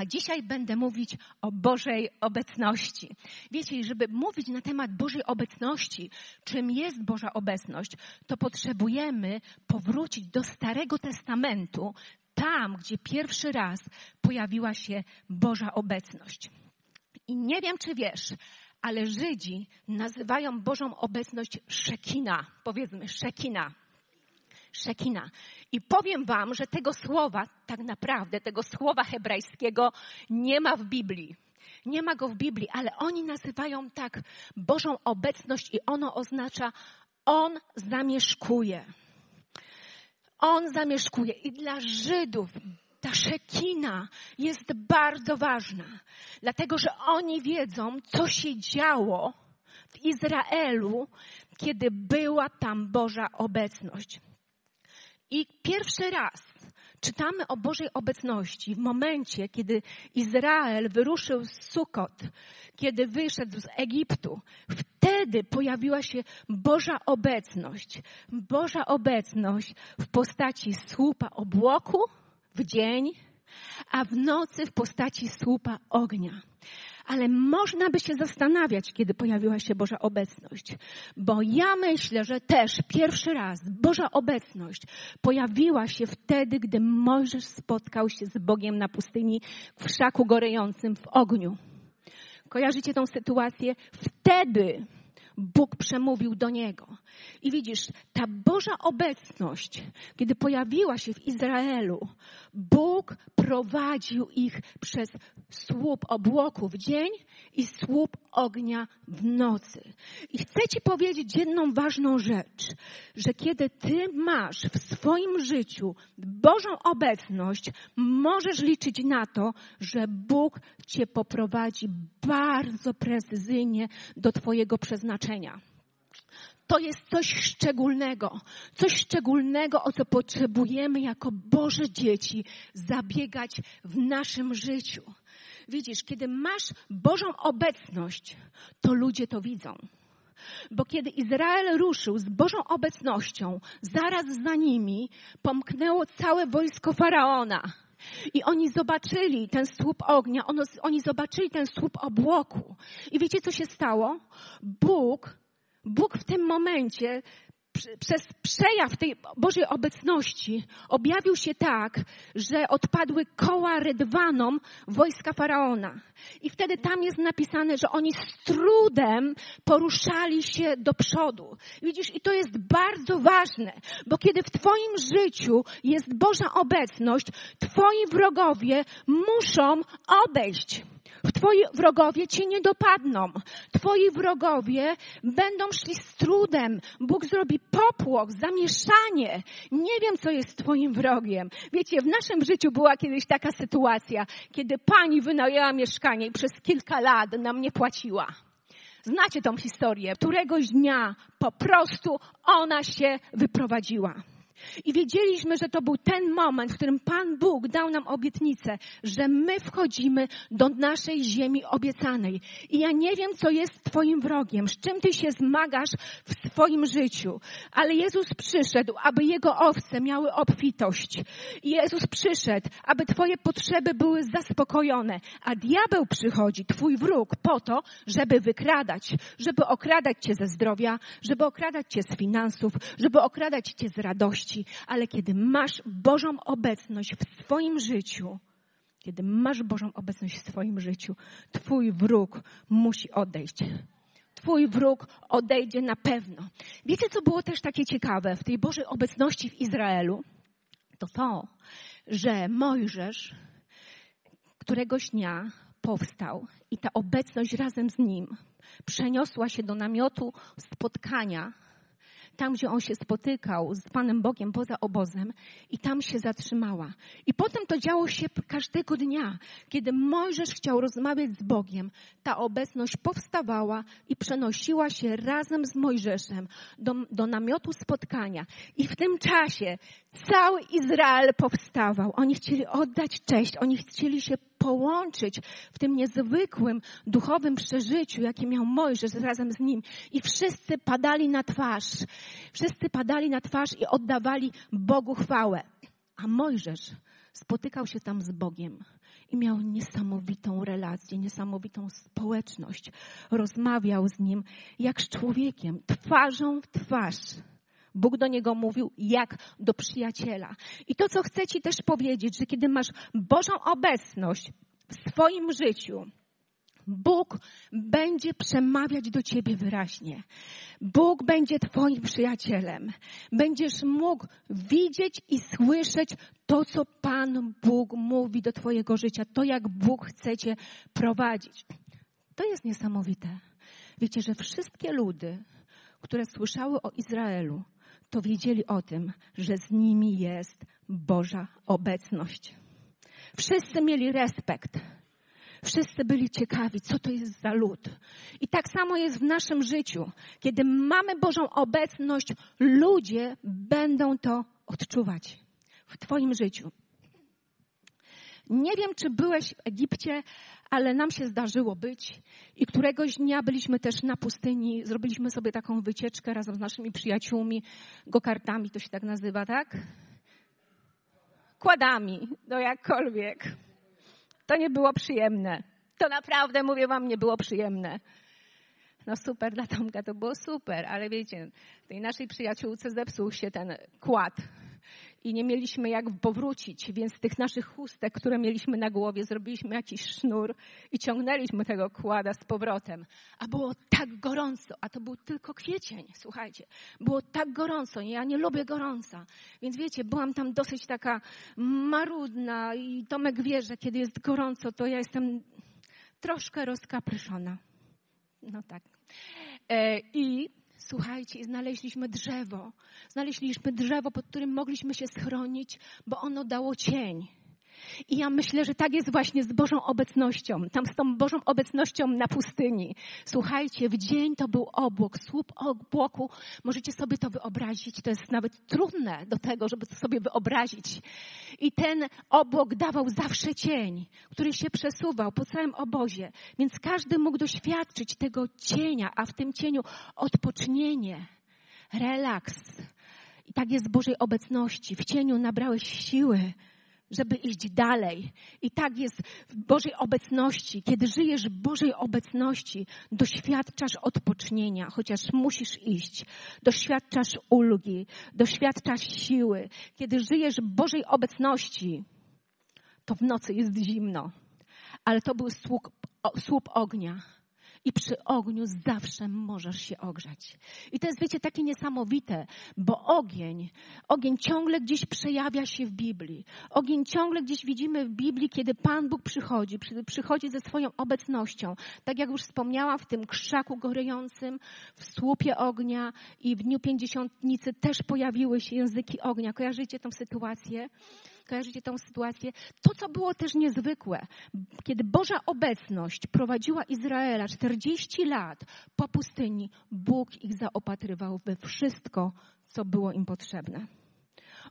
A dzisiaj będę mówić o Bożej obecności. Wiecie, żeby mówić na temat Bożej obecności, czym jest Boża obecność, to potrzebujemy powrócić do Starego Testamentu, tam, gdzie pierwszy raz pojawiła się Boża obecność. I nie wiem, czy wiesz, ale Żydzi nazywają Bożą obecność Szekina. Powiedzmy, Szekina. Szekina. I powiem wam, że tego słowa, tak naprawdę, tego słowa hebrajskiego nie ma w Biblii. Nie ma go w Biblii, ale oni nazywają tak Bożą obecność i ono oznacza On zamieszkuje. On zamieszkuje. I dla Żydów ta szekina jest bardzo ważna, dlatego że oni wiedzą, co się działo w Izraelu, kiedy była tam Boża obecność. I pierwszy raz czytamy o Bożej obecności w momencie, kiedy Izrael wyruszył z Sukot, kiedy wyszedł z Egiptu. Wtedy pojawiła się Boża obecność. Boża obecność w postaci słupa obłoku w dzień, a w nocy w postaci słupa ognia. Ale można by się zastanawiać, kiedy pojawiła się Boża obecność. Bo ja myślę, że też pierwszy raz Boża obecność pojawiła się wtedy, gdy Mojżesz spotkał się z Bogiem na pustyni w szaku gorejącym w ogniu. Kojarzycie tą sytuację? Wtedy Bóg przemówił do niego. I widzisz, ta Boża obecność, kiedy pojawiła się w Izraelu, Bóg prowadził ich przez słup obłoku w dzień i słup ognia w nocy. I chcę Ci powiedzieć jedną ważną rzecz, że kiedy Ty masz w swoim życiu Bożą obecność, możesz liczyć na to, że Bóg Cię poprowadzi bardzo precyzyjnie do Twojego przeznaczenia to jest coś szczególnego. Coś szczególnego, o co potrzebujemy jako Boże dzieci zabiegać w naszym życiu. Widzisz, kiedy masz Bożą obecność, to ludzie to widzą. Bo kiedy Izrael ruszył z Bożą obecnością, zaraz za nimi pomknęło całe wojsko faraona. I oni zobaczyli ten słup ognia, ono, oni zobaczyli ten słup obłoku. I wiecie, co się stało? Bóg Bóg w tym momencie przez przejaw tej Bożej obecności objawił się tak, że odpadły koła rydwanom wojska faraona. I wtedy tam jest napisane, że oni z trudem poruszali się do przodu. Widzisz, i to jest bardzo ważne, bo kiedy w Twoim życiu jest Boża obecność, Twoi wrogowie muszą odejść. Twoi wrogowie cię nie dopadną. Twoi wrogowie będą szli z trudem. Bóg zrobi popłoch, zamieszanie. Nie wiem, co jest twoim wrogiem. Wiecie, w naszym życiu była kiedyś taka sytuacja, kiedy pani wynajęła mieszkanie i przez kilka lat nam nie płaciła. Znacie tą historię. Któregoś dnia po prostu ona się wyprowadziła. I wiedzieliśmy, że to był ten moment, w którym Pan Bóg dał nam obietnicę, że my wchodzimy do naszej ziemi obiecanej. I ja nie wiem, co jest Twoim wrogiem, z czym Ty się zmagasz w swoim życiu, ale Jezus przyszedł, aby Jego owce miały obfitość. I Jezus przyszedł, aby Twoje potrzeby były zaspokojone, a diabeł przychodzi, Twój wróg, po to, żeby wykradać, żeby okradać Cię ze zdrowia, żeby okradać Cię z finansów, żeby okradać Cię z radości ale kiedy masz Bożą obecność w swoim życiu, kiedy masz Bożą obecność w swoim życiu, Twój wróg musi odejść. Twój wróg odejdzie na pewno. Wiecie, co było też takie ciekawe w tej Bożej obecności w Izraelu? To to, że Mojżesz któregoś dnia powstał i ta obecność razem z nim przeniosła się do namiotu spotkania tam, gdzie on się spotykał z Panem Bogiem poza obozem i tam się zatrzymała. I potem to działo się każdego dnia. Kiedy Mojżesz chciał rozmawiać z Bogiem, ta obecność powstawała i przenosiła się razem z Mojżeszem do, do namiotu spotkania. I w tym czasie cały Izrael powstawał. Oni chcieli oddać cześć, oni chcieli się połączyć w tym niezwykłym duchowym przeżyciu, jakie miał Mojżesz razem z nim. I wszyscy padali na twarz. Wszyscy padali na twarz i oddawali Bogu chwałę. A Mojżesz spotykał się tam z Bogiem i miał niesamowitą relację, niesamowitą społeczność. Rozmawiał z nim jak z człowiekiem, twarzą w twarz. Bóg do niego mówił jak do przyjaciela. I to, co chcę Ci też powiedzieć, że kiedy masz Bożą obecność w swoim życiu, Bóg będzie przemawiać do ciebie wyraźnie. Bóg będzie twoim przyjacielem. Będziesz mógł widzieć i słyszeć to, co Pan Bóg mówi do twojego życia, to jak Bóg chce cię prowadzić. To jest niesamowite. Wiecie, że wszystkie ludy, które słyszały o Izraelu, to wiedzieli o tym, że z nimi jest Boża obecność. Wszyscy mieli respekt Wszyscy byli ciekawi, co to jest za lud. I tak samo jest w naszym życiu. Kiedy mamy Bożą obecność, ludzie będą to odczuwać w Twoim życiu. Nie wiem, czy byłeś w Egipcie, ale nam się zdarzyło być i któregoś dnia byliśmy też na pustyni, zrobiliśmy sobie taką wycieczkę razem z naszymi przyjaciółmi, gokartami to się tak nazywa, tak? Kładami, no jakkolwiek. To nie było przyjemne. To naprawdę, mówię wam, nie było przyjemne. No super, dla Tomka to było super, ale wiecie, tej naszej przyjaciółce zepsuł się ten kład i nie mieliśmy jak powrócić, więc z tych naszych chustek, które mieliśmy na głowie, zrobiliśmy jakiś sznur i ciągnęliśmy tego kłada z powrotem. A było tak gorąco, a to był tylko kwiecień, słuchajcie. Było tak gorąco, ja nie lubię gorąca. Więc wiecie, byłam tam dosyć taka marudna i Tomek wie, że kiedy jest gorąco, to ja jestem troszkę rozkapryszona. No tak. E, I Słuchajcie, znaleźliśmy drzewo. Znaleźliśmy drzewo, pod którym mogliśmy się schronić, bo ono dało cień. I ja myślę, że tak jest właśnie z Bożą obecnością. Tam z tą Bożą obecnością na pustyni. Słuchajcie, w dzień to był obłok, słup obłoku. Możecie sobie to wyobrazić. To jest nawet trudne do tego, żeby to sobie wyobrazić. I ten obłok dawał zawsze cień, który się przesuwał po całym obozie. Więc każdy mógł doświadczyć tego cienia, a w tym cieniu odpocznienie, relaks. I tak jest w Bożej obecności. W cieniu nabrałeś siły, żeby iść dalej. I tak jest w Bożej obecności. Kiedy żyjesz w Bożej obecności, doświadczasz odpocznienia, chociaż musisz iść. Doświadczasz ulgi, doświadczasz siły. Kiedy żyjesz w Bożej obecności, to w nocy jest zimno. Ale to był słup, słup ognia i przy ogniu zawsze możesz się ogrzać. I to jest, wiecie, takie niesamowite, bo ogień, ogień ciągle gdzieś przejawia się w Biblii. Ogień ciągle gdzieś widzimy w Biblii, kiedy Pan Bóg przychodzi, przychodzi ze swoją obecnością. Tak jak już wspomniałam, w tym krzaku gorejącym, w słupie ognia i w dniu pięćdziesiątnicy też pojawiły się języki ognia. Kojarzycie tą sytuację? Kojarzycie tą sytuację. To, co było też niezwykłe, kiedy Boża obecność prowadziła Izraela 40 lat po pustyni, Bóg ich zaopatrywał we wszystko, co było im potrzebne.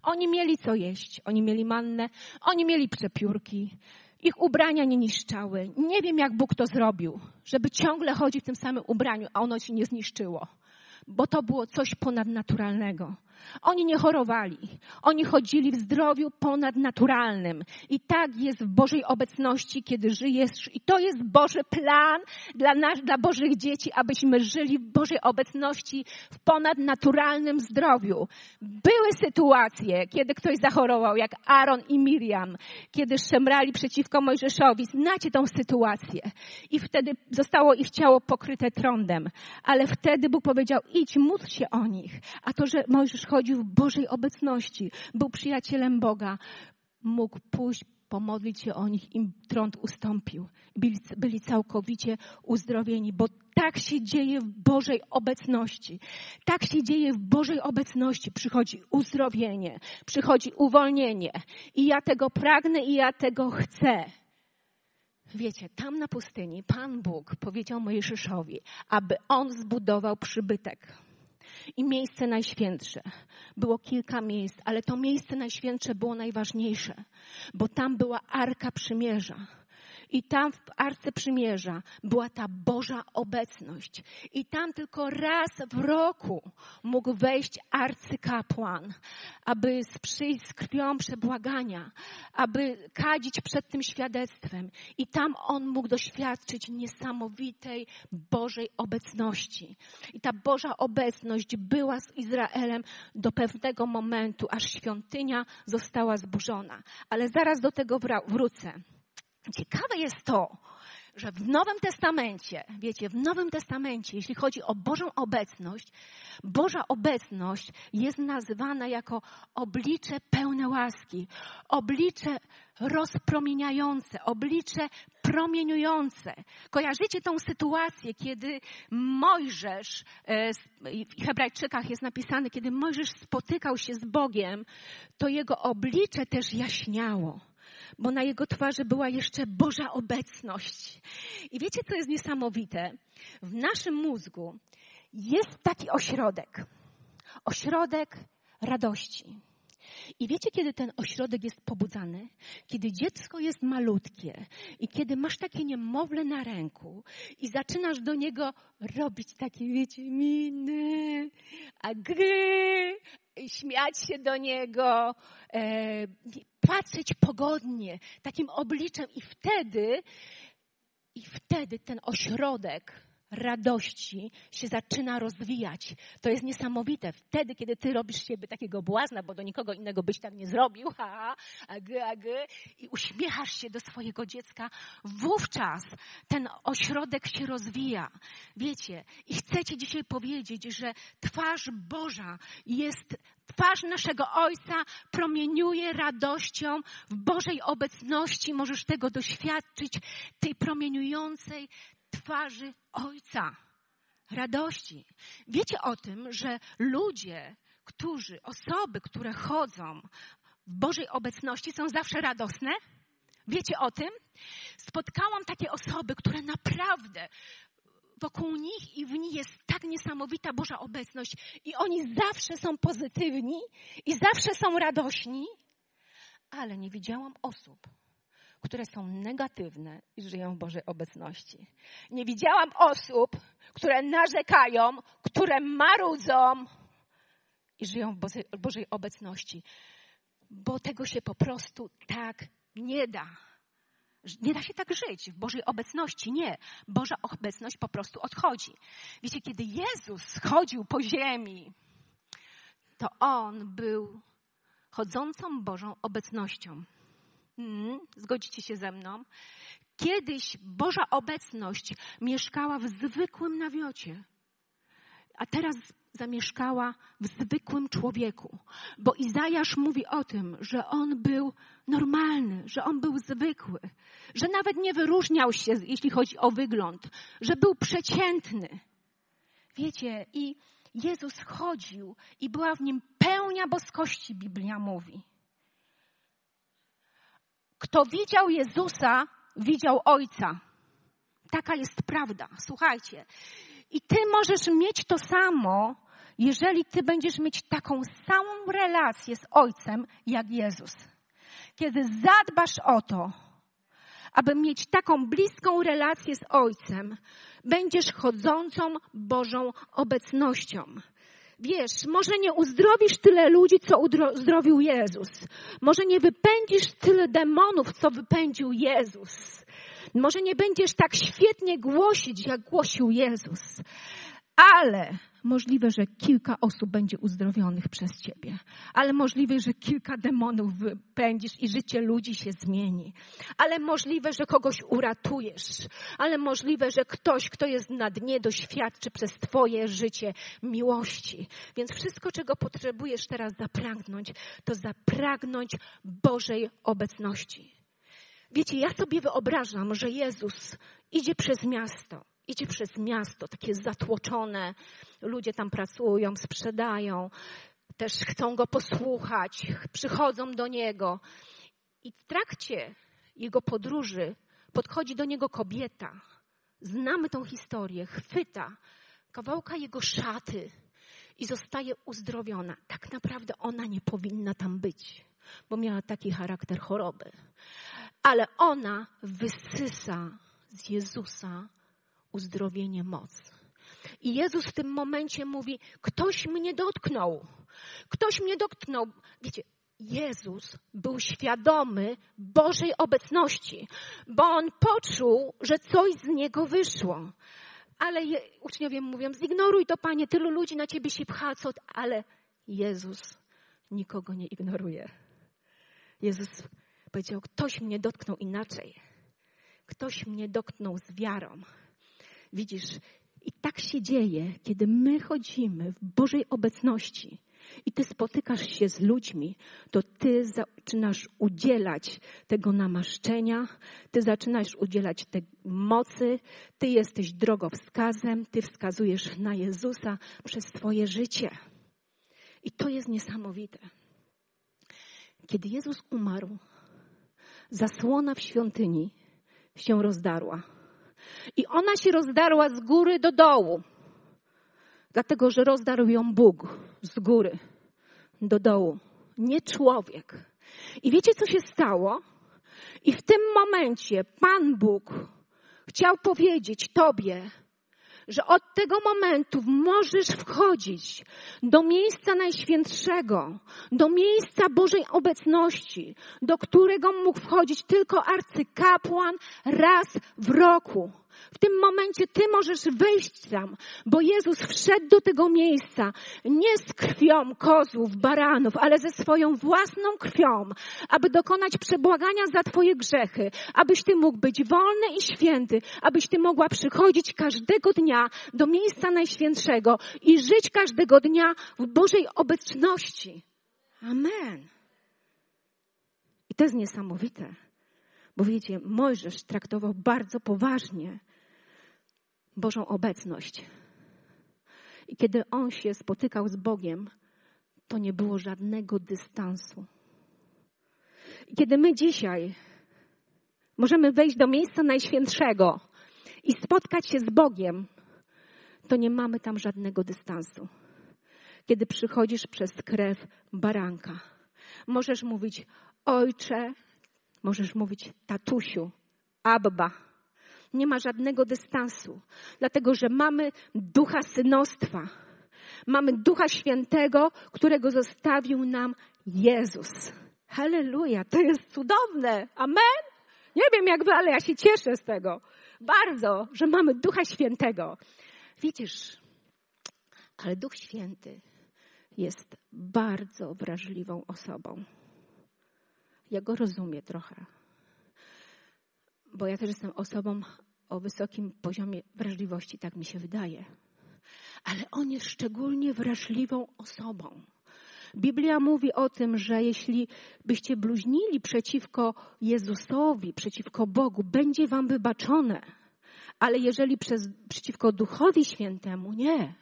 Oni mieli co jeść, oni mieli mannę, oni mieli przepiórki, ich ubrania nie niszczały. Nie wiem, jak Bóg to zrobił, żeby ciągle chodzić w tym samym ubraniu, a ono się nie zniszczyło, bo to było coś ponadnaturalnego. Oni nie chorowali. Oni chodzili w zdrowiu ponadnaturalnym. I tak jest w Bożej obecności, kiedy żyjesz. I to jest Boży plan dla nas, dla Bożych dzieci, abyśmy żyli w Bożej obecności w ponadnaturalnym zdrowiu. Były sytuacje, kiedy ktoś zachorował, jak Aaron i Miriam, kiedy szemrali przeciwko Mojżeszowi. Znacie tą sytuację. I wtedy zostało ich ciało pokryte trądem. Ale wtedy Bóg powiedział, idź, módl się o nich. A to, że Mojżesz chodził w Bożej obecności, był przyjacielem Boga, mógł pójść, pomodlić się o nich, im trąd ustąpił. Byli, byli całkowicie uzdrowieni, bo tak się dzieje w Bożej obecności. Tak się dzieje w Bożej obecności. Przychodzi uzdrowienie, przychodzi uwolnienie. I ja tego pragnę i ja tego chcę. Wiecie, tam na pustyni Pan Bóg powiedział Mojżeszowi, aby on zbudował przybytek i miejsce najświętsze. Było kilka miejsc, ale to miejsce najświętsze było najważniejsze, bo tam była Arka Przymierza. I tam w Arce Przymierza była ta Boża obecność. I tam tylko raz w roku mógł wejść arcykapłan, aby przyjść z krwią przebłagania, aby kadzić przed tym świadectwem. I tam on mógł doświadczyć niesamowitej Bożej obecności. I ta Boża obecność była z Izraelem do pewnego momentu, aż świątynia została zburzona. Ale zaraz do tego wrócę. Ciekawe jest to, że w Nowym Testamencie, wiecie, w Nowym Testamencie, jeśli chodzi o Bożą obecność, Boża obecność jest nazywana jako oblicze pełne łaski, oblicze rozpromieniające, oblicze promieniujące. Kojarzycie tą sytuację, kiedy Mojżesz, e, w Hebrajczykach jest napisane, kiedy Mojżesz spotykał się z Bogiem, to jego oblicze też jaśniało bo na jego twarzy była jeszcze Boża obecność. I wiecie, co jest niesamowite? W naszym mózgu jest taki ośrodek. Ośrodek radości. I wiecie, kiedy ten ośrodek jest pobudzany? Kiedy dziecko jest malutkie i kiedy masz takie niemowlę na ręku i zaczynasz do niego robić takie, wiecie, miny, a gry, śmiać się do niego, e, patrzeć pogodnie, takim obliczem i wtedy, i wtedy ten ośrodek radości się zaczyna rozwijać. To jest niesamowite. Wtedy, kiedy ty robisz siebie takiego błazna, bo do nikogo innego byś tak nie zrobił, ha, agy, agy, i uśmiechasz się do swojego dziecka, wówczas ten ośrodek się rozwija. Wiecie, i chcę ci dzisiaj powiedzieć, że twarz Boża jest Twarz naszego Ojca promieniuje radością w Bożej obecności. Możesz tego doświadczyć, tej promieniującej twarzy Ojca. Radości. Wiecie o tym, że ludzie, którzy, osoby, które chodzą w Bożej obecności są zawsze radosne? Wiecie o tym? Spotkałam takie osoby, które naprawdę wokół nich i w nich jest tak niesamowita Boża obecność i oni zawsze są pozytywni i zawsze są radośni, ale nie widziałam osób, które są negatywne i żyją w Bożej obecności. Nie widziałam osób, które narzekają, które marudzą i żyją w Bożej, Bożej obecności, bo tego się po prostu tak nie da. Nie da się tak żyć w Bożej obecności. Nie. Boża obecność po prostu odchodzi. Wiecie, kiedy Jezus schodził po ziemi, to On był chodzącą Bożą obecnością. Hmm, zgodzicie się ze mną? Kiedyś Boża obecność mieszkała w zwykłym nawiocie, a teraz zamieszkała w zwykłym człowieku. Bo Izajasz mówi o tym, że on był normalny, że on był zwykły, że nawet nie wyróżniał się, jeśli chodzi o wygląd, że był przeciętny. Wiecie, i Jezus chodził i była w nim pełnia boskości, Biblia mówi. Kto widział Jezusa, widział Ojca. Taka jest prawda. Słuchajcie. I ty możesz mieć to samo, jeżeli ty będziesz mieć taką samą relację z Ojcem, jak Jezus. Kiedy zadbasz o to, aby mieć taką bliską relację z Ojcem, będziesz chodzącą Bożą obecnością. Wiesz, może nie uzdrowisz tyle ludzi, co uzdrowił Jezus. Może nie wypędzisz tyle demonów, co wypędził Jezus. Może nie będziesz tak świetnie głosić, jak głosił Jezus. Ale możliwe, że kilka osób będzie uzdrowionych przez ciebie, ale możliwe, że kilka demonów wypędzisz i życie ludzi się zmieni, ale możliwe, że kogoś uratujesz, ale możliwe, że ktoś, kto jest na dnie, doświadczy przez twoje życie miłości. Więc wszystko, czego potrzebujesz teraz zapragnąć, to zapragnąć Bożej obecności. Wiecie, ja sobie wyobrażam, że Jezus idzie przez miasto idzie przez miasto, takie zatłoczone. Ludzie tam pracują, sprzedają, też chcą go posłuchać, przychodzą do niego. I w trakcie jego podróży podchodzi do niego kobieta. Znamy tą historię, chwyta kawałka jego szaty i zostaje uzdrowiona. Tak naprawdę ona nie powinna tam być, bo miała taki charakter choroby. ale ona wysysa z Jezusa uzdrowienie moc. I Jezus w tym momencie mówi, ktoś mnie dotknął. Ktoś mnie dotknął. Wiecie, Jezus był świadomy Bożej obecności, bo on poczuł, że coś z niego wyszło. Ale je, uczniowie mówią, zignoruj to, panie, tylu ludzi na ciebie się pcha, co, ale Jezus nikogo nie ignoruje. Jezus powiedział, ktoś mnie dotknął inaczej. Ktoś mnie dotknął z wiarą. Widzisz, i tak się dzieje, kiedy my chodzimy w Bożej obecności i ty spotykasz się z ludźmi, to ty zaczynasz udzielać tego namaszczenia, ty zaczynasz udzielać tej mocy, ty jesteś drogowskazem, ty wskazujesz na Jezusa przez swoje życie. I to jest niesamowite. Kiedy Jezus umarł, zasłona w świątyni się rozdarła. I ona się rozdarła z góry do dołu. Dlatego, że rozdarł ją Bóg z góry do dołu, nie człowiek. I wiecie, co się stało? I w tym momencie Pan Bóg chciał powiedzieć Tobie, że od tego momentu możesz wchodzić do miejsca Najświętszego, do miejsca Bożej obecności, do którego mógł wchodzić tylko arcykapłan raz w roku. W tym momencie Ty możesz wejść tam, bo Jezus wszedł do tego miejsca nie z krwią kozłów, baranów, ale ze swoją własną krwią, aby dokonać przebłagania za Twoje grzechy, abyś Ty mógł być wolny i święty, abyś Ty mogła przychodzić każdego dnia do miejsca Najświętszego i żyć każdego dnia w Bożej obecności. Amen. I to jest niesamowite. Bo wiecie, Mojżesz traktował bardzo poważnie Bożą obecność. I kiedy on się spotykał z Bogiem, to nie było żadnego dystansu. I kiedy my dzisiaj możemy wejść do miejsca Najświętszego i spotkać się z Bogiem, to nie mamy tam żadnego dystansu. Kiedy przychodzisz przez krew baranka, możesz mówić ojcze, możesz mówić tatusiu, abba, nie ma żadnego dystansu, dlatego że mamy ducha synostwa. Mamy ducha świętego, którego zostawił nam Jezus. Halleluja, to jest cudowne. Amen. Nie wiem jak wy, ale ja się cieszę z tego. Bardzo, że mamy ducha świętego. Widzisz, ale duch święty jest bardzo wrażliwą osobą. Ja go rozumiem trochę bo ja też jestem osobą o wysokim poziomie wrażliwości, tak mi się wydaje. Ale on jest szczególnie wrażliwą osobą. Biblia mówi o tym, że jeśli byście bluźnili przeciwko Jezusowi, przeciwko Bogu, będzie wam wybaczone. Ale jeżeli przez, przeciwko Duchowi Świętemu, nie,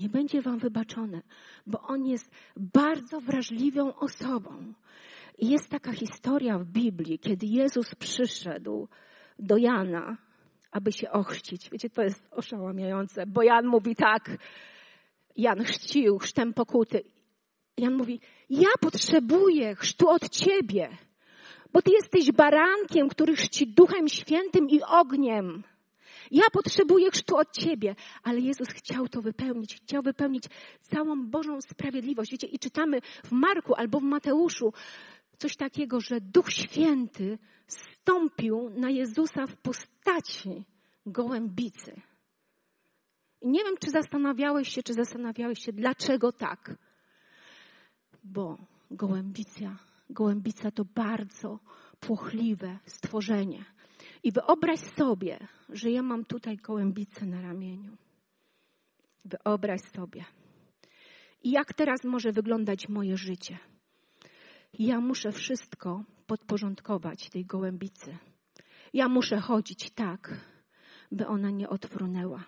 nie będzie wam wybaczone, bo on jest bardzo wrażliwą osobą. I jest taka historia w Biblii, kiedy Jezus przyszedł do Jana, aby się ochrzcić. Wiecie, to jest oszałamiające, bo Jan mówi tak, Jan chrzcił chrztem pokuty. Jan mówi, ja potrzebuję chrztu od ciebie, bo ty jesteś barankiem, który chrzci duchem świętym i ogniem. Ja potrzebuję chrztu od Ciebie, ale Jezus chciał to wypełnić, chciał wypełnić całą Bożą sprawiedliwość. Wiecie, i czytamy w Marku albo w Mateuszu coś takiego, że Duch Święty stąpił na Jezusa w postaci gołębicy. I nie wiem, czy zastanawiałeś się, czy zastanawiałeś się, dlaczego tak. Bo gołębica, gołębica to bardzo płochliwe stworzenie. I wyobraź sobie, że ja mam tutaj gołębicę na ramieniu. Wyobraź sobie. I jak teraz może wyglądać moje życie? Ja muszę wszystko podporządkować tej gołębicy. Ja muszę chodzić tak, by ona nie odfrunęła.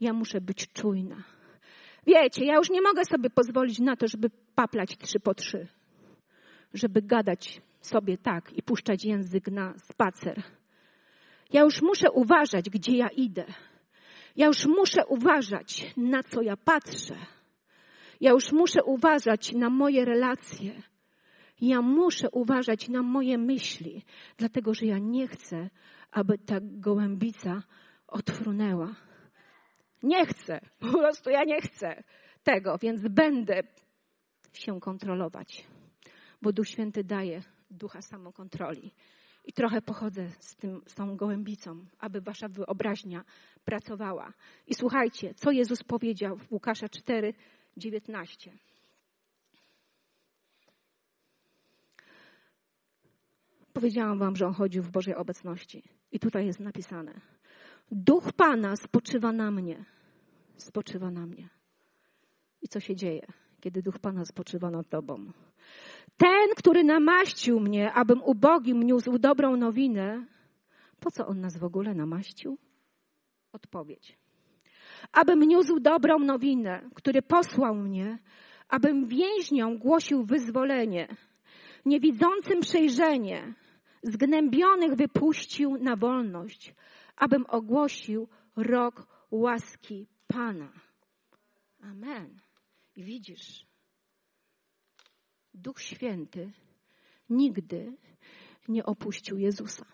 Ja muszę być czujna. Wiecie, ja już nie mogę sobie pozwolić na to, żeby paplać trzy po trzy. Żeby gadać sobie tak i puszczać język na spacer. Ja już muszę uważać, gdzie ja idę. Ja już muszę uważać, na co ja patrzę. Ja już muszę uważać na moje relacje. Ja muszę uważać na moje myśli, dlatego że ja nie chcę, aby ta gołębica odfrunęła. Nie chcę, po prostu ja nie chcę tego, więc będę się kontrolować, bo Duch Święty daje ducha samokontroli. I trochę pochodzę z, tym, z tą gołębicą, aby wasza wyobraźnia pracowała. I słuchajcie, co Jezus powiedział w Łukasza 4, 19. Powiedziałam wam, że on chodził w Bożej obecności. I tutaj jest napisane. Duch Pana spoczywa na mnie. Spoczywa na mnie. I co się dzieje, kiedy Duch Pana spoczywa nad tobą? Ten, który namaścił mnie, abym ubogim niósł dobrą nowinę, po co on nas w ogóle namaścił? Odpowiedź. Abym niósł dobrą nowinę, który posłał mnie, abym więźniom głosił wyzwolenie, niewidzącym przejrzenie, zgnębionych wypuścił na wolność, abym ogłosił rok łaski Pana. Amen. I widzisz, Duch Święty nigdy nie opuścił Jezusa.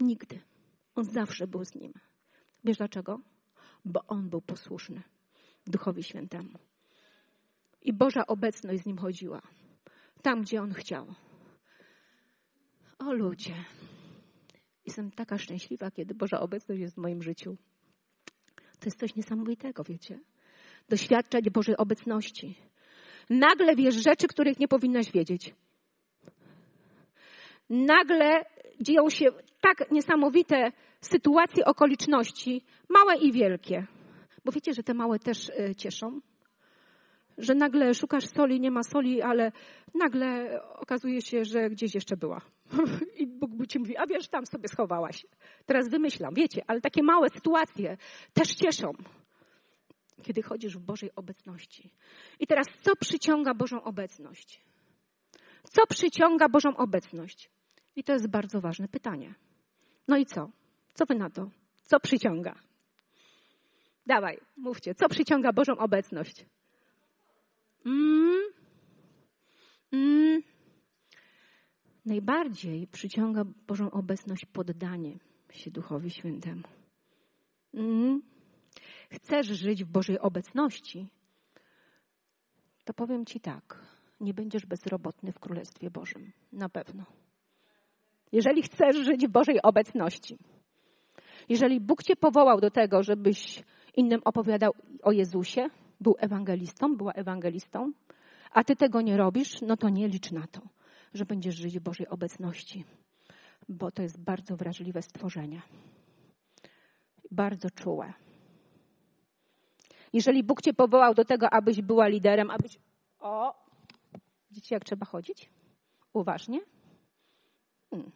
Nigdy. On zawsze był z nim. Wiesz dlaczego? Bo on był posłuszny Duchowi Świętemu. I Boża obecność z nim chodziła. Tam, gdzie on chciał. O ludzie. Jestem taka szczęśliwa, kiedy Boża obecność jest w moim życiu. To jest coś niesamowitego, wiecie? Doświadczać Bożej obecności. Nagle wiesz rzeczy, których nie powinnaś wiedzieć. Nagle dzieją się tak niesamowite sytuacje, okoliczności, małe i wielkie. Bo wiecie, że te małe też e, cieszą? Że nagle szukasz soli, nie ma soli, ale nagle okazuje się, że gdzieś jeszcze była. I Bóg ci mówi, a wiesz, tam sobie schowałaś. Teraz wymyślam, wiecie, ale takie małe sytuacje też cieszą kiedy chodzisz w Bożej obecności. I teraz, co przyciąga Bożą obecność? Co przyciąga Bożą obecność? I to jest bardzo ważne pytanie. No i co? Co wy na to? Co przyciąga? Dawaj, mówcie, co przyciąga Bożą obecność? Mm, mm. Najbardziej przyciąga Bożą obecność poddanie się Duchowi Świętemu. Mm chcesz żyć w Bożej obecności, to powiem Ci tak, nie będziesz bezrobotny w Królestwie Bożym. Na pewno. Jeżeli chcesz żyć w Bożej obecności, jeżeli Bóg Cię powołał do tego, żebyś innym opowiadał o Jezusie, był ewangelistą, była ewangelistą, a Ty tego nie robisz, no to nie licz na to, że będziesz żyć w Bożej obecności, bo to jest bardzo wrażliwe stworzenie. Bardzo czułe. Jeżeli Bóg cię powołał do tego, abyś była liderem, abyś. O! Widzicie, jak trzeba chodzić? Uważnie. Hmm.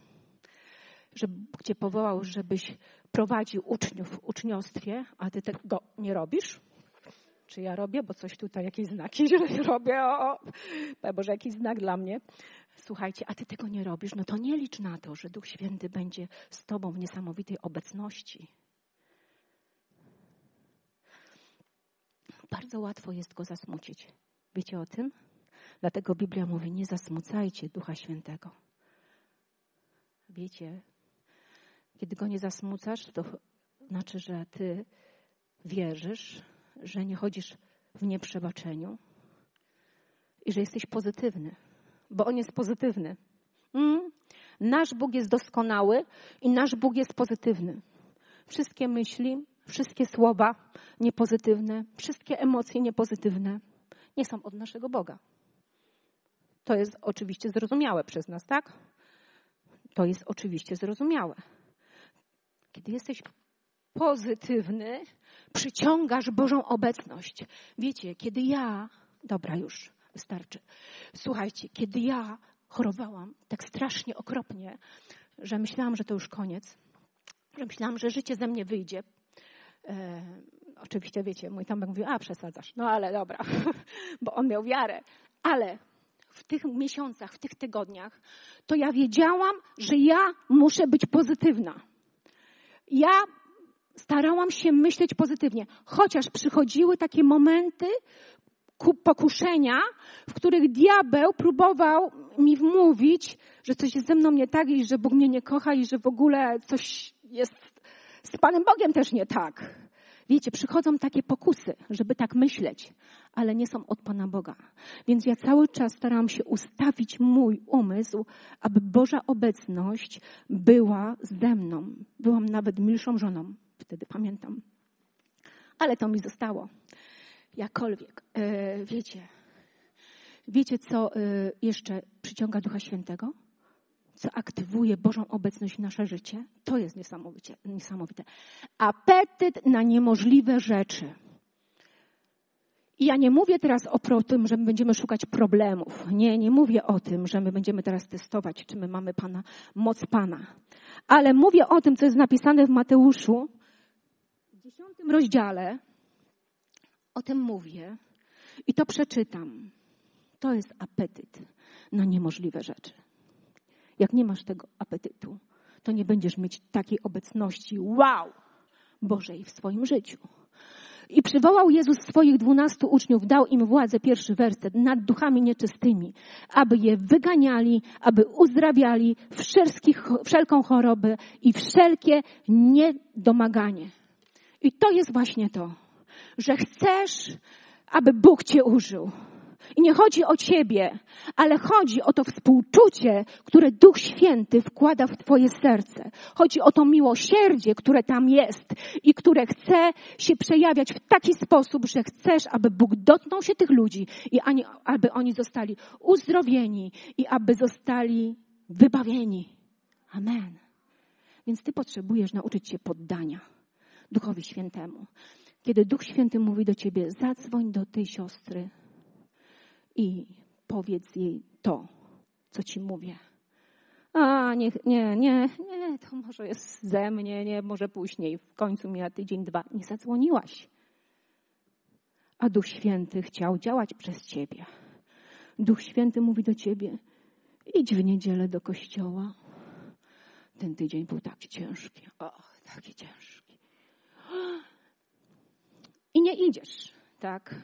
Że Bóg cię powołał, żebyś prowadził uczniów w uczniostwie, a ty tego nie robisz? Czy ja robię? Bo coś tutaj, jakieś znaki że robię. O, o. Boże, jakiś znak dla mnie. Słuchajcie, a ty tego nie robisz, no to nie licz na to, że Duch Święty będzie z tobą w niesamowitej obecności. Bardzo łatwo jest go zasmucić. Wiecie o tym? Dlatego Biblia mówi: Nie zasmucajcie Ducha Świętego. Wiecie, kiedy go nie zasmucasz, to znaczy, że ty wierzysz, że nie chodzisz w nieprzebaczeniu i że jesteś pozytywny, bo on jest pozytywny. Mm? Nasz Bóg jest doskonały i nasz Bóg jest pozytywny. Wszystkie myśli, wszystkie słowa niepozytywne, wszystkie emocje niepozytywne nie są od naszego Boga. To jest oczywiście zrozumiałe przez nas, tak? To jest oczywiście zrozumiałe. Kiedy jesteś pozytywny, przyciągasz Bożą obecność. Wiecie, kiedy ja, dobra już, wystarczy. Słuchajcie, kiedy ja chorowałam tak strasznie okropnie, że myślałam, że to już koniec, że myślałam, że życie ze mnie wyjdzie, E, oczywiście wiecie, mój Tomek mówił, a przesadzasz. No ale dobra, bo on miał wiarę. Ale w tych miesiącach, w tych tygodniach, to ja wiedziałam, że ja muszę być pozytywna. Ja starałam się myśleć pozytywnie, chociaż przychodziły takie momenty, pokuszenia, w których diabeł próbował mi wmówić, że coś jest ze mną nie tak i że Bóg mnie nie kocha i że w ogóle coś jest z Panem Bogiem też nie tak. Wiecie, przychodzą takie pokusy, żeby tak myśleć, ale nie są od Pana Boga. Więc ja cały czas staram się ustawić mój umysł, aby Boża obecność była ze mną. Byłam nawet milszą żoną, wtedy pamiętam. Ale to mi zostało. Jakkolwiek, e, wiecie, wiecie co e, jeszcze przyciąga Ducha Świętego? co aktywuje Bożą obecność w nasze życie, to jest niesamowite. Apetyt na niemożliwe rzeczy. I ja nie mówię teraz o tym, że my będziemy szukać problemów. Nie, nie mówię o tym, że my będziemy teraz testować, czy my mamy Pana, moc Pana. Ale mówię o tym, co jest napisane w Mateuszu dziesiątym rozdziale. O tym mówię i to przeczytam. To jest apetyt na niemożliwe rzeczy. Jak nie masz tego apetytu, to nie będziesz mieć takiej obecności, wow, Bożej w swoim życiu. I przywołał Jezus swoich dwunastu uczniów, dał im władzę, pierwszy werset, nad duchami nieczystymi, aby je wyganiali, aby uzdrawiali wszelką chorobę i wszelkie niedomaganie. I to jest właśnie to, że chcesz, aby Bóg Cię użył. I nie chodzi o ciebie, ale chodzi o to współczucie, które Duch Święty wkłada w twoje serce. Chodzi o to miłosierdzie, które tam jest i które chce się przejawiać w taki sposób, że chcesz, aby Bóg dotknął się tych ludzi i aby oni zostali uzdrowieni i aby zostali wybawieni. Amen. Więc ty potrzebujesz nauczyć się poddania Duchowi Świętemu. Kiedy Duch Święty mówi do ciebie, zadzwoń do tej siostry, i powiedz jej to, co ci mówię. A, nie, nie, nie, nie, to może jest ze mnie, nie, może później, w końcu mija tydzień, dwa. Nie zadzwoniłaś. A Duch Święty chciał działać przez ciebie. Duch Święty mówi do ciebie, idź w niedzielę do kościoła. Ten tydzień był taki ciężki. O, taki ciężki. I nie idziesz, tak?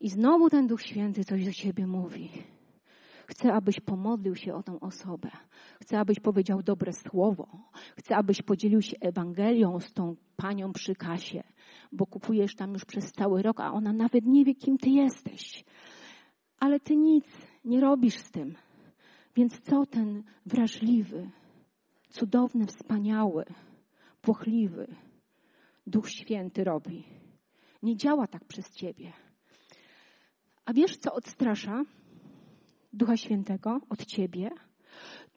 I znowu ten Duch Święty coś do siebie mówi. Chcę, abyś pomodlił się o tą osobę. Chcę, abyś powiedział dobre słowo. Chcę, abyś podzielił się Ewangelią z tą panią przy kasie, bo kupujesz tam już przez cały rok, a ona nawet nie wie, kim ty jesteś. Ale ty nic nie robisz z tym. Więc co ten wrażliwy, cudowny, wspaniały, płochliwy Duch Święty robi? Nie działa tak przez ciebie. A wiesz, co odstrasza Ducha Świętego od ciebie?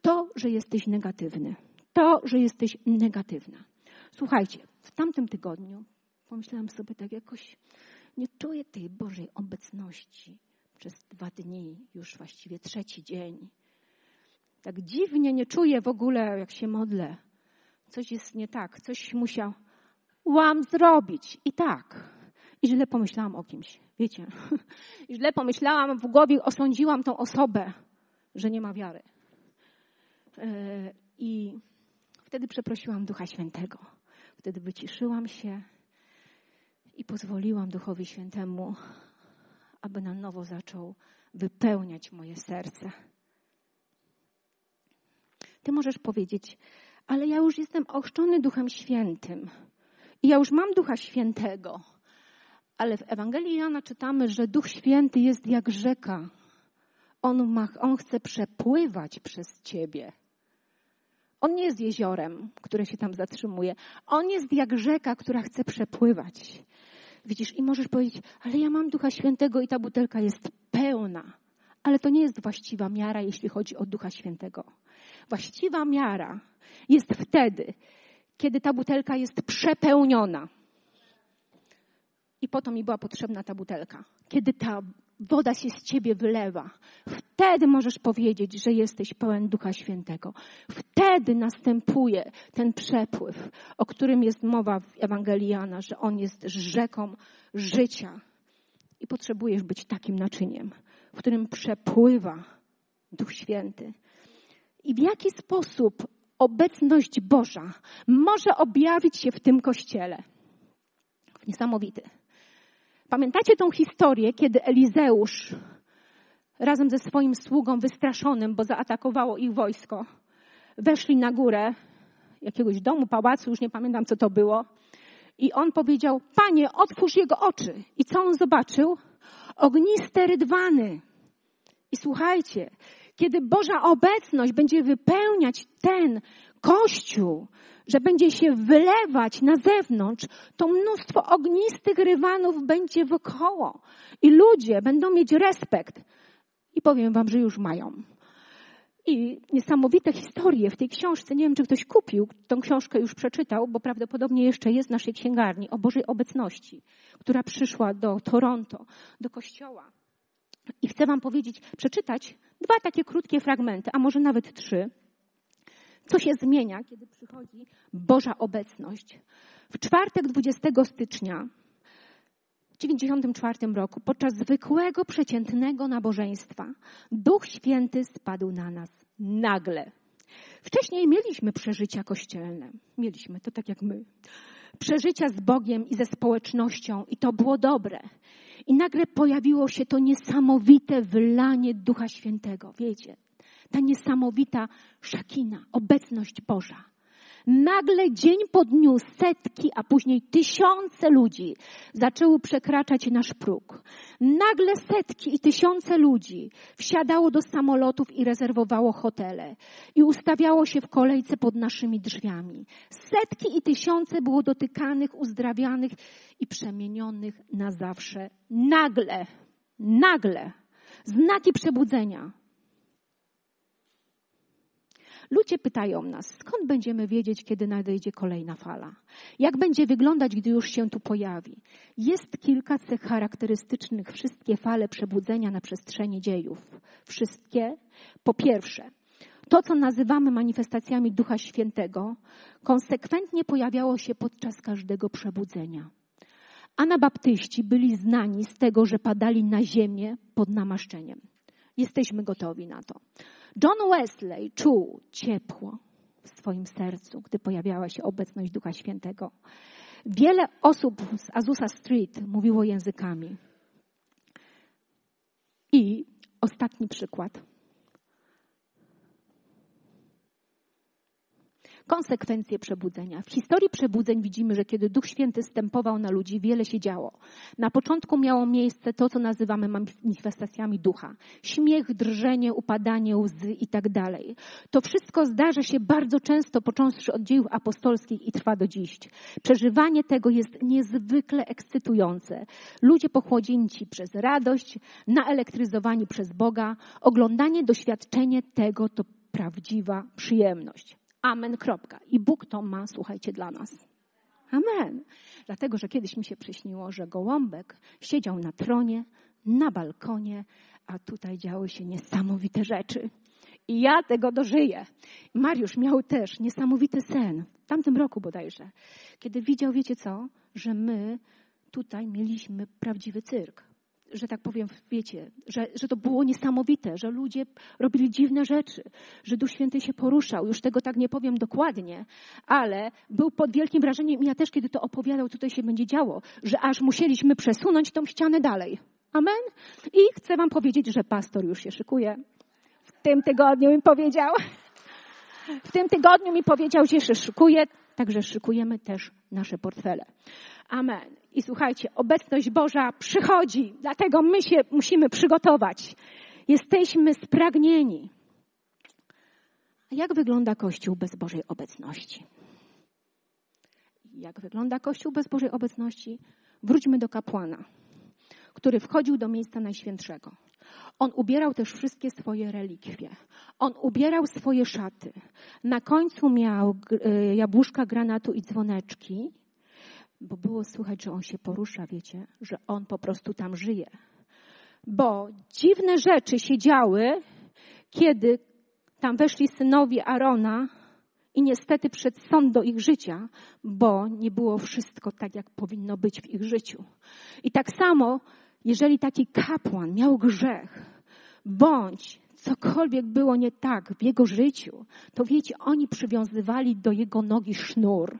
To, że jesteś negatywny. To, że jesteś negatywna. Słuchajcie, w tamtym tygodniu pomyślałam sobie tak jakoś, nie czuję tej Bożej obecności przez dwa dni, już właściwie trzeci dzień. Tak dziwnie nie czuję w ogóle, jak się modlę. Coś jest nie tak, coś musiałam zrobić. I tak. I źle pomyślałam o kimś. Wiecie, źle pomyślałam, w głowie osądziłam tą osobę, że nie ma wiary. E, I wtedy przeprosiłam Ducha Świętego. Wtedy wyciszyłam się i pozwoliłam Duchowi Świętemu, aby na nowo zaczął wypełniać moje serce. Ty możesz powiedzieć, ale ja już jestem ochrzczony Duchem Świętym i ja już mam Ducha Świętego. Ale w Ewangelii Jana czytamy, że Duch Święty jest jak rzeka. On, ma, on chce przepływać przez ciebie. On nie jest jeziorem, które się tam zatrzymuje. On jest jak rzeka, która chce przepływać. Widzisz, i możesz powiedzieć, ale ja mam Ducha Świętego i ta butelka jest pełna. Ale to nie jest właściwa miara, jeśli chodzi o Ducha Świętego. Właściwa miara jest wtedy, kiedy ta butelka jest przepełniona. I po to mi była potrzebna ta butelka. Kiedy ta woda się z ciebie wylewa, wtedy możesz powiedzieć, że jesteś pełen Ducha Świętego. Wtedy następuje ten przepływ, o którym jest mowa w Ewangelii Jana, że on jest rzeką życia. I potrzebujesz być takim naczyniem, w którym przepływa Duch Święty. I w jaki sposób obecność Boża może objawić się w tym kościele? Niesamowity Pamiętacie tą historię, kiedy Elizeusz razem ze swoim sługą wystraszonym, bo zaatakowało ich wojsko, weszli na górę jakiegoś domu, pałacu, już nie pamiętam co to było. I on powiedział, panie, otwórz jego oczy. I co on zobaczył? Ogniste rydwany. I słuchajcie, kiedy Boża obecność będzie wypełniać ten kościół, że będzie się wylewać na zewnątrz, to mnóstwo ognistych rywanów będzie wokoło. I ludzie będą mieć respekt. I powiem wam, że już mają. I niesamowite historie w tej książce. Nie wiem, czy ktoś kupił tą książkę, już przeczytał, bo prawdopodobnie jeszcze jest w naszej księgarni o Bożej obecności, która przyszła do Toronto, do kościoła. I chcę Wam powiedzieć, przeczytać dwa takie krótkie fragmenty, a może nawet trzy. Co się zmienia, kiedy przychodzi Boża obecność? W czwartek 20 stycznia w 1994 roku, podczas zwykłego, przeciętnego nabożeństwa, Duch Święty spadł na nas nagle. Wcześniej mieliśmy przeżycia kościelne. Mieliśmy to tak jak my. Przeżycia z Bogiem i ze społecznością, i to było dobre. I nagle pojawiło się to niesamowite wylanie Ducha Świętego. Wiecie, ta niesamowita szakina, obecność Boża. Nagle dzień po dniu setki, a później tysiące ludzi zaczęły przekraczać nasz próg. Nagle setki i tysiące ludzi wsiadało do samolotów i rezerwowało hotele i ustawiało się w kolejce pod naszymi drzwiami. Setki i tysiące było dotykanych, uzdrawianych i przemienionych na zawsze. Nagle, nagle, znaki przebudzenia. Ludzie pytają nas, skąd będziemy wiedzieć, kiedy nadejdzie kolejna fala? Jak będzie wyglądać, gdy już się tu pojawi? Jest kilka cech charakterystycznych, wszystkie fale przebudzenia na przestrzeni dziejów. Wszystkie. Po pierwsze, to, co nazywamy manifestacjami Ducha Świętego, konsekwentnie pojawiało się podczas każdego przebudzenia. Anabaptyści byli znani z tego, że padali na ziemię pod namaszczeniem. Jesteśmy gotowi na to. John Wesley czuł ciepło w swoim sercu, gdy pojawiała się obecność Ducha Świętego. Wiele osób z Azusa Street mówiło językami. I ostatni przykład. Konsekwencje przebudzenia. W historii przebudzeń widzimy, że kiedy Duch Święty stępował na ludzi, wiele się działo. Na początku miało miejsce to, co nazywamy manifestacjami ducha. Śmiech, drżenie, upadanie łzy i tak dalej. To wszystko zdarza się bardzo często, począwszy od dziejów apostolskich i trwa do dziś. Przeżywanie tego jest niezwykle ekscytujące. Ludzie pochłodzięci przez radość, naelektryzowani przez Boga, oglądanie, doświadczenie tego to prawdziwa przyjemność. Amen, kropka. I Bóg to ma, słuchajcie, dla nas. Amen. Dlatego, że kiedyś mi się przyśniło, że gołąbek siedział na tronie, na balkonie, a tutaj działy się niesamowite rzeczy. I ja tego dożyję. Mariusz miał też niesamowity sen, w tamtym roku bodajże, kiedy widział, wiecie co, że my tutaj mieliśmy prawdziwy cyrk że tak powiem, wiecie, że, że to było niesamowite, że ludzie robili dziwne rzeczy, że Duch Święty się poruszał. Już tego tak nie powiem dokładnie, ale był pod wielkim wrażeniem i ja też, kiedy to opowiadał, tutaj się będzie działo, że aż musieliśmy przesunąć tą ścianę dalej. Amen? I chcę wam powiedzieć, że pastor już się szykuje. W tym tygodniu mi powiedział. W tym tygodniu mi powiedział, że się szykuje, także szykujemy też nasze portfele. Amen. I słuchajcie, obecność Boża przychodzi, dlatego my się musimy przygotować. Jesteśmy spragnieni. A jak wygląda Kościół bez Bożej obecności? Jak wygląda Kościół bez Bożej obecności? Wróćmy do kapłana, który wchodził do miejsca najświętszego. On ubierał też wszystkie swoje relikwie. On ubierał swoje szaty. Na końcu miał y, jabłuszka granatu i dzwoneczki bo było słychać, że on się porusza, wiecie, że on po prostu tam żyje. Bo dziwne rzeczy się działy, kiedy tam weszli synowie Arona i niestety przed sąd do ich życia, bo nie było wszystko tak, jak powinno być w ich życiu. I tak samo, jeżeli taki kapłan miał grzech, bądź cokolwiek było nie tak w jego życiu, to wiecie, oni przywiązywali do jego nogi sznur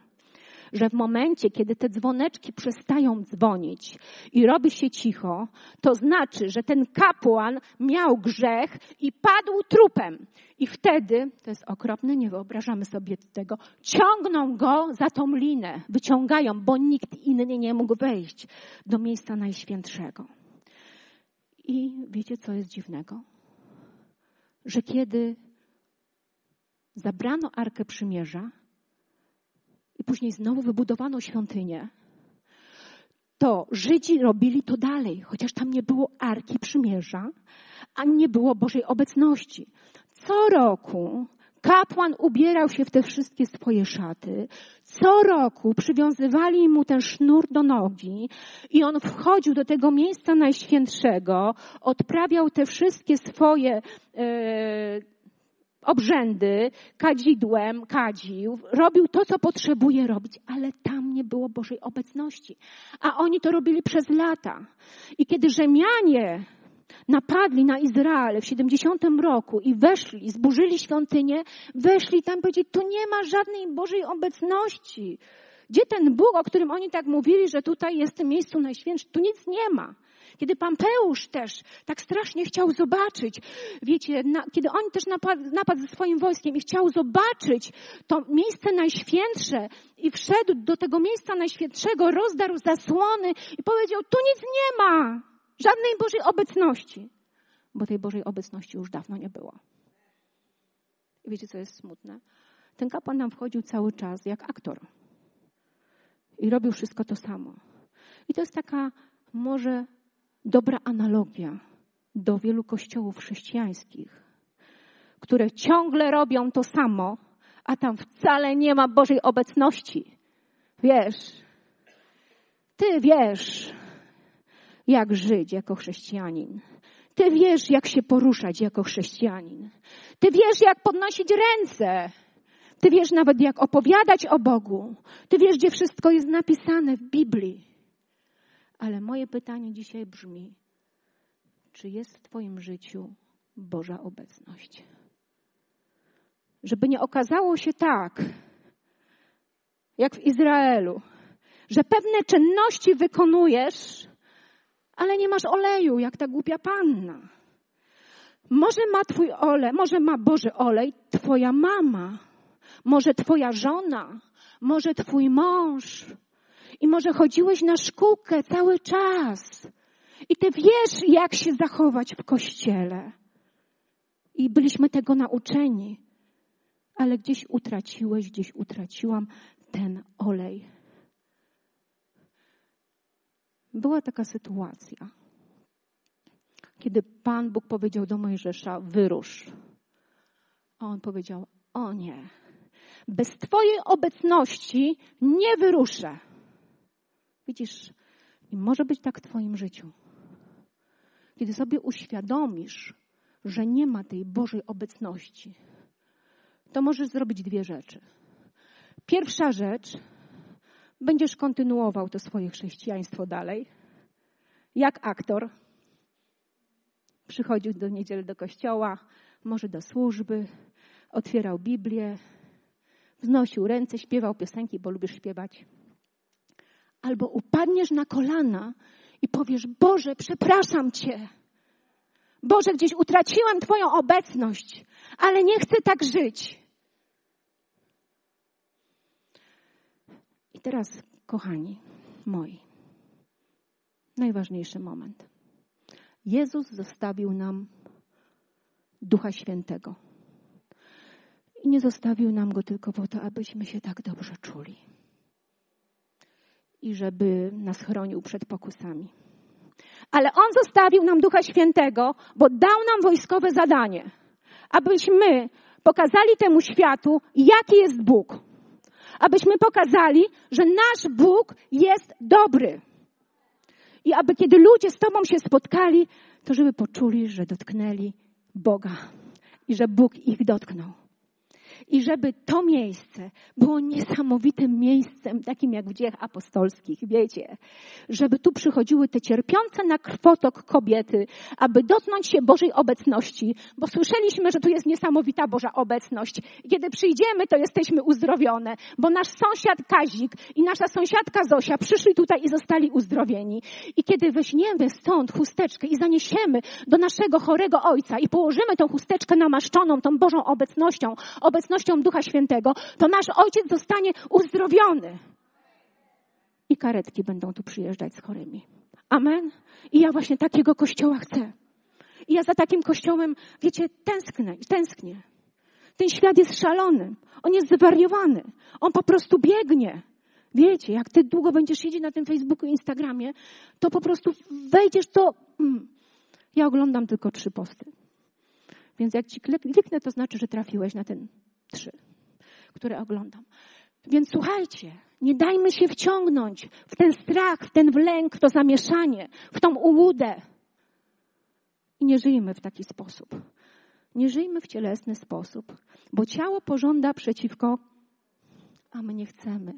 że w momencie, kiedy te dzwoneczki przestają dzwonić i robi się cicho, to znaczy, że ten kapłan miał grzech i padł trupem. I wtedy, to jest okropne, nie wyobrażamy sobie tego, ciągną go za tą linę, wyciągają, bo nikt inny nie mógł wejść do miejsca najświętszego. I wiecie, co jest dziwnego? Że kiedy zabrano Arkę Przymierza później znowu wybudowano świątynię, to Żydzi robili to dalej, chociaż tam nie było Arki Przymierza, ani nie było Bożej obecności. Co roku kapłan ubierał się w te wszystkie swoje szaty. Co roku przywiązywali mu ten sznur do nogi i on wchodził do tego miejsca najświętszego, odprawiał te wszystkie swoje e, obrzędy, kadzidłem kadził, robił to, co potrzebuje robić, ale tam nie było Bożej obecności. A oni to robili przez lata. I kiedy Rzymianie napadli na Izrael w 70 roku i weszli, zburzyli świątynię, weszli tam i powiedzieli, tu nie ma żadnej Bożej obecności. Gdzie ten Bóg, o którym oni tak mówili, że tutaj jest w tym miejscu najświętszym? Tu nic nie ma. Kiedy Pampeusz też tak strasznie chciał zobaczyć, wiecie, na, kiedy on też napadł, napadł ze swoim wojskiem i chciał zobaczyć to miejsce najświętsze i wszedł do tego miejsca najświętszego, rozdarł zasłony i powiedział, tu nic nie ma, żadnej Bożej obecności, bo tej Bożej obecności już dawno nie było. I wiecie, co jest smutne? Ten kapłan nam wchodził cały czas jak aktor i robił wszystko to samo. I to jest taka może dobra analogia do wielu kościołów chrześcijańskich, które ciągle robią to samo, a tam wcale nie ma Bożej obecności. Wiesz, ty wiesz, jak żyć jako chrześcijanin. Ty wiesz, jak się poruszać jako chrześcijanin. Ty wiesz, jak podnosić ręce. Ty wiesz nawet, jak opowiadać o Bogu. Ty wiesz, gdzie wszystko jest napisane w Biblii. Ale moje pytanie dzisiaj brzmi: czy jest w Twoim życiu Boża obecność? Żeby nie okazało się tak, jak w Izraelu, że pewne czynności wykonujesz, ale nie masz oleju, jak ta głupia panna. Może ma Twój olej, może ma Boży olej Twoja mama, może Twoja żona, może Twój mąż, i może chodziłeś na szkółkę cały czas. I ty wiesz, jak się zachować w kościele. I byliśmy tego nauczeni. Ale gdzieś utraciłeś, gdzieś utraciłam ten olej. Była taka sytuacja, kiedy Pan Bóg powiedział do Mojżesza: wyrusz. A on powiedział: O nie, bez Twojej obecności nie wyruszę. Widzisz, i może być tak w Twoim życiu. Kiedy sobie uświadomisz, że nie ma tej Bożej obecności, to możesz zrobić dwie rzeczy. Pierwsza rzecz, będziesz kontynuował to swoje chrześcijaństwo dalej, jak aktor. Przychodził do niedzieli do kościoła, może do służby, otwierał Biblię, wznosił ręce, śpiewał piosenki, bo lubisz śpiewać albo upadniesz na kolana i powiesz: Boże, przepraszam Cię. Boże, gdzieś utraciłam Twoją obecność, ale nie chcę tak żyć. I teraz, kochani moi, najważniejszy moment. Jezus zostawił nam Ducha Świętego. Nie zostawił nam go tylko po to, abyśmy się tak dobrze czuli i żeby nas chronił przed pokusami. Ale On zostawił nam Ducha Świętego, bo dał nam wojskowe zadanie, abyśmy pokazali temu światu, jaki jest Bóg. Abyśmy pokazali, że nasz Bóg jest dobry. I aby kiedy ludzie z Tobą się spotkali, to żeby poczuli, że dotknęli Boga i że Bóg ich dotknął. I żeby to miejsce było niesamowitym miejscem, takim jak w dziejach apostolskich, wiecie, żeby tu przychodziły te cierpiące na krwotok kobiety, aby dotknąć się Bożej obecności, bo słyszeliśmy, że tu jest niesamowita Boża obecność. Kiedy przyjdziemy, to jesteśmy uzdrowione, bo nasz sąsiad Kazik i nasza sąsiadka Zosia przyszli tutaj i zostali uzdrowieni. I kiedy weźmiemy stąd chusteczkę i zaniesiemy do naszego chorego ojca i położymy tą chusteczkę namaszczoną tą Bożą obecnością, obecnością Ducha Świętego, to nasz ojciec zostanie uzdrowiony. I karetki będą tu przyjeżdżać z chorymi. Amen. I ja właśnie takiego kościoła chcę. I ja za takim kościołem, wiecie, tęsknę, tęsknię. Ten świat jest szalony. On jest zwariowany. On po prostu biegnie. Wiecie, jak ty długo będziesz siedzieć na tym Facebooku i Instagramie, to po prostu wejdziesz to. Mm. Ja oglądam tylko trzy posty. Więc jak ci kliknę, to znaczy, że trafiłeś na ten trzy, które oglądam. Więc słuchajcie, nie dajmy się wciągnąć w ten strach, w ten wlęk, w to zamieszanie, w tą ułudę. I nie żyjmy w taki sposób. Nie żyjmy w cielesny sposób, bo ciało pożąda przeciwko, a my nie chcemy.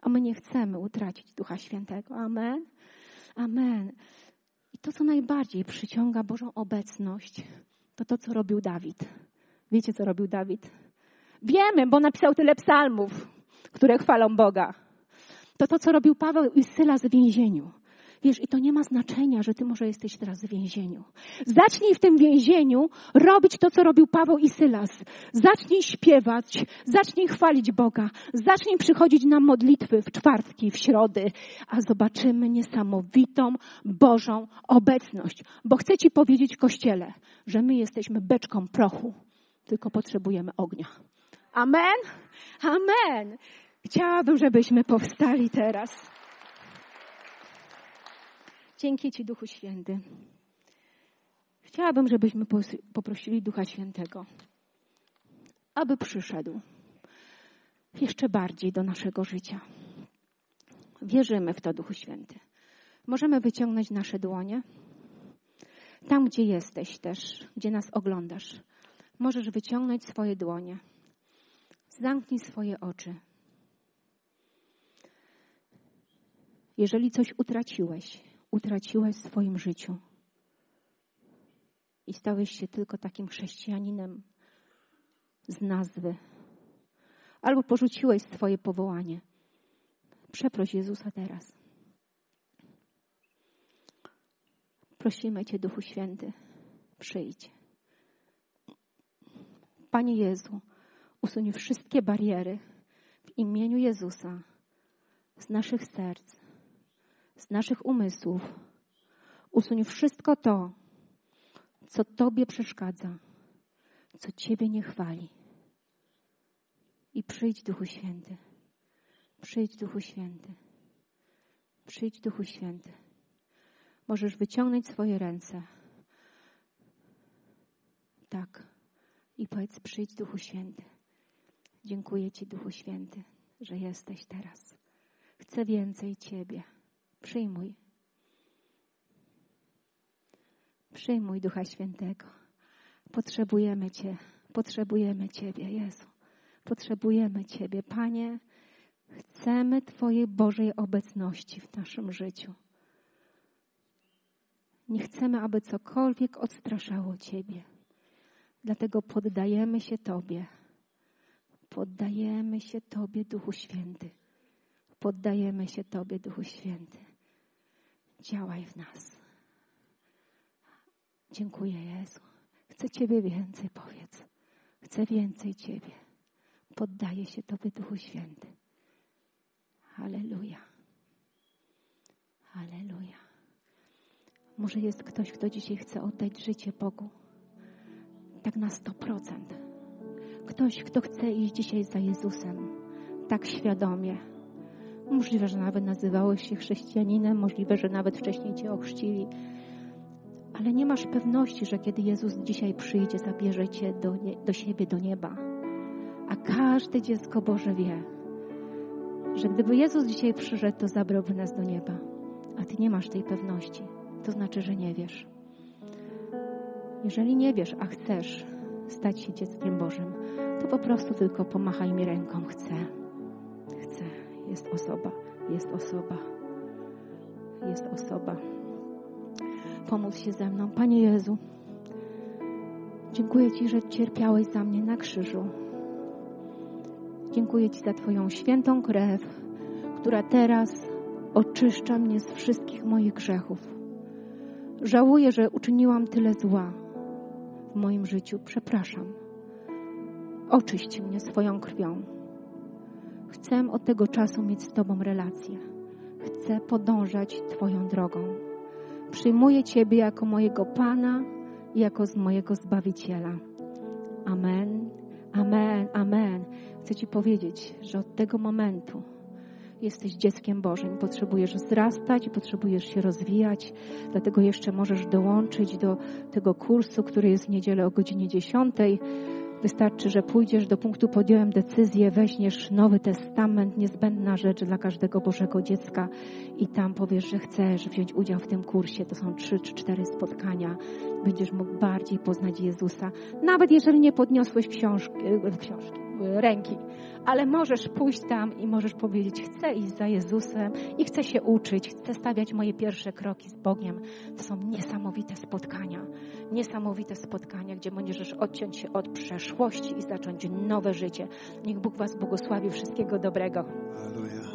A my nie chcemy utracić Ducha Świętego. Amen. Amen. I to, co najbardziej przyciąga Bożą obecność, to to, co robił Dawid. Wiecie, co robił Dawid? Wiemy, bo napisał tyle psalmów, które chwalą Boga. To to, co robił Paweł i Syla w więzieniu. Wiesz, i to nie ma znaczenia, że ty może jesteś teraz w więzieniu. Zacznij w tym więzieniu robić to, co robił Paweł i Sylas. Zacznij śpiewać, zacznij chwalić Boga, zacznij przychodzić na modlitwy w czwartki, w środy, a zobaczymy niesamowitą Bożą obecność. Bo chcę ci powiedzieć, Kościele, że my jesteśmy beczką prochu, tylko potrzebujemy ognia. Amen? Amen. Chciałabym, żebyśmy powstali teraz. Dzięki Ci, Duchu Święty. Chciałabym, żebyśmy poprosili Ducha Świętego, aby przyszedł jeszcze bardziej do naszego życia. Wierzymy w to, Duchu Święty. Możemy wyciągnąć nasze dłonie. Tam, gdzie jesteś też, gdzie nas oglądasz, możesz wyciągnąć swoje dłonie. Zamknij swoje oczy. Jeżeli coś utraciłeś, utraciłeś w swoim życiu i stałeś się tylko takim chrześcijaninem z nazwy, albo porzuciłeś swoje powołanie, przeproś Jezusa teraz. Prosimy Cię, Duchu Święty, przyjdź. Panie Jezu, usuń wszystkie bariery w imieniu Jezusa z naszych serc, z naszych umysłów. Usuń wszystko to, co Tobie przeszkadza, co Ciebie nie chwali. I przyjdź, Duchu Święty. Przyjdź, Duchu Święty. Przyjdź, Duchu Święty. Możesz wyciągnąć swoje ręce. Tak. I powiedz, przyjdź, Duchu Święty. Dziękuję Ci, Duchu Święty, że jesteś teraz. Chcę więcej Ciebie. Przyjmuj. Przyjmuj Ducha Świętego. Potrzebujemy Cię. Potrzebujemy Ciebie, Jezu. Potrzebujemy Ciebie, Panie. Chcemy Twojej Bożej obecności w naszym życiu. Nie chcemy, aby cokolwiek odstraszało Ciebie. Dlatego poddajemy się Tobie. Poddajemy się Tobie, Duchu Święty. Poddajemy się Tobie, Duchu Święty. Działaj w nas. Dziękuję, Jezu. Chcę Ciebie więcej, powiedz. Chcę więcej Ciebie. Poddaję się Tobie, Duchu Święty. Halleluja. Halleluja. Może jest ktoś, kto dzisiaj chce oddać życie Bogu. Tak na 100%. Ktoś, kto chce iść dzisiaj za Jezusem. Tak świadomie Możliwe, że nawet nazywałeś się chrześcijaninem, możliwe, że nawet wcześniej cię ochrzcili. Ale nie masz pewności, że kiedy Jezus dzisiaj przyjdzie, zabierze cię do, nie, do siebie, do nieba. A każde dziecko Boże wie, że gdyby Jezus dzisiaj przyszedł, to zabrałby nas do nieba. A ty nie masz tej pewności. To znaczy, że nie wiesz. Jeżeli nie wiesz, a chcesz, stać się dzieckiem Bożym, to po prostu tylko pomachaj mi ręką. Chcę. Chcę. Jest osoba. Jest osoba. Jest osoba. Pomóc się ze mną. Panie Jezu, dziękuję Ci, że cierpiałeś za mnie na krzyżu. Dziękuję Ci za Twoją świętą krew, która teraz oczyszcza mnie z wszystkich moich grzechów. Żałuję, że uczyniłam tyle zła w moim życiu. Przepraszam. Oczyść mnie swoją krwią. Chcę od tego czasu mieć z Tobą relację. Chcę podążać Twoją drogą. Przyjmuję Ciebie jako mojego Pana i jako z mojego Zbawiciela. Amen, amen, amen. Chcę Ci powiedzieć, że od tego momentu jesteś dzieckiem Bożym, potrzebujesz wzrastać, potrzebujesz się rozwijać, dlatego jeszcze możesz dołączyć do tego kursu, który jest w niedzielę o godzinie 10. Wystarczy, że pójdziesz do punktu, podjąłem decyzję, weźmiesz Nowy Testament, niezbędna rzecz dla każdego Bożego dziecka i tam powiesz, że chcesz wziąć udział w tym kursie. To są trzy czy cztery spotkania. Będziesz mógł bardziej poznać Jezusa. Nawet jeżeli nie podniosłeś książki, książki ręki, ale możesz pójść tam i możesz powiedzieć: Chcę iść za Jezusem i chcę się uczyć, chcę stawiać moje pierwsze kroki z Bogiem. To są niesamowite spotkania. Niesamowite spotkania, gdzie możesz odciąć się od przeszłości i zacząć nowe życie. Niech Bóg Was błogosławi. Wszystkiego dobrego. Hallelujah.